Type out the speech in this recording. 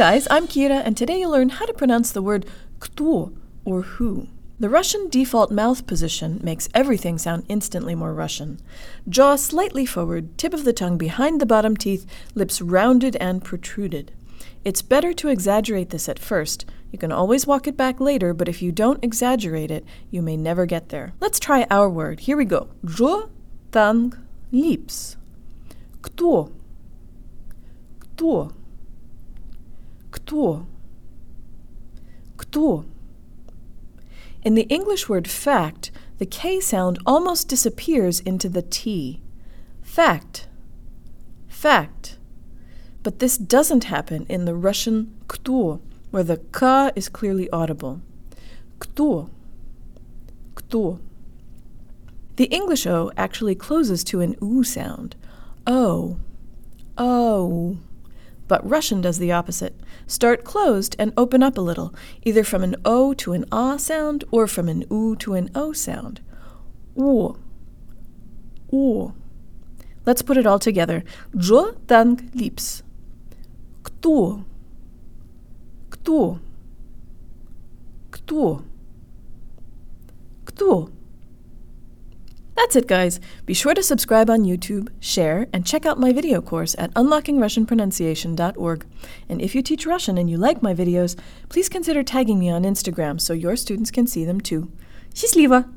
guys, I'm Kira, and today you'll learn how to pronounce the word кто or who. The Russian default mouth position makes everything sound instantly more Russian. Jaw slightly forward, tip of the tongue behind the bottom teeth, lips rounded and protruded. It's better to exaggerate this at first. You can always walk it back later, but if you don't exaggerate it, you may never get there. Let's try our word. Here we go. Джо танк lips. Кто? Кто? Кто? Кто? In the English word fact, the K sound almost disappears into the T. Fact. Fact. But this doesn't happen in the Russian кто, where the K is clearly audible. Кто? Кто? The English O actually closes to an oo sound. O. Oh. But Russian does the opposite. Start closed and open up a little, either from an O to an ah sound or from an oo to an O sound. O. O. Let's put it all together. Джо танк lips. Кто? Кто? Кто? Кто? That's it, guys. Be sure to subscribe on YouTube, share, and check out my video course at unlockingrussianpronunciation.org. And if you teach Russian and you like my videos, please consider tagging me on Instagram so your students can see them too. Счастливо!